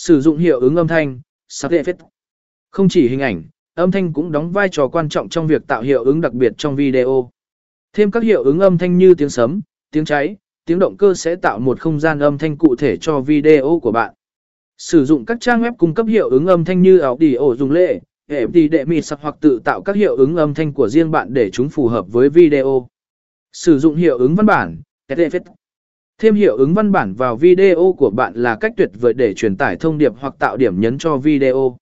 Sử dụng hiệu ứng âm thanh, sắc effect. Không chỉ hình ảnh, âm thanh cũng đóng vai trò quan trọng trong việc tạo hiệu ứng đặc biệt trong video. Thêm các hiệu ứng âm thanh như tiếng sấm, tiếng cháy, tiếng động cơ sẽ tạo một không gian âm thanh cụ thể cho video của bạn. Sử dụng các trang web cung cấp hiệu ứng âm thanh như Audio dùng lệ, hệ đệ mịt hoặc tự tạo các hiệu ứng âm thanh của riêng bạn để chúng phù hợp với video. Sử dụng hiệu ứng văn bản, Thêm hiệu ứng văn bản vào video của bạn là cách tuyệt vời để truyền tải thông điệp hoặc tạo điểm nhấn cho video.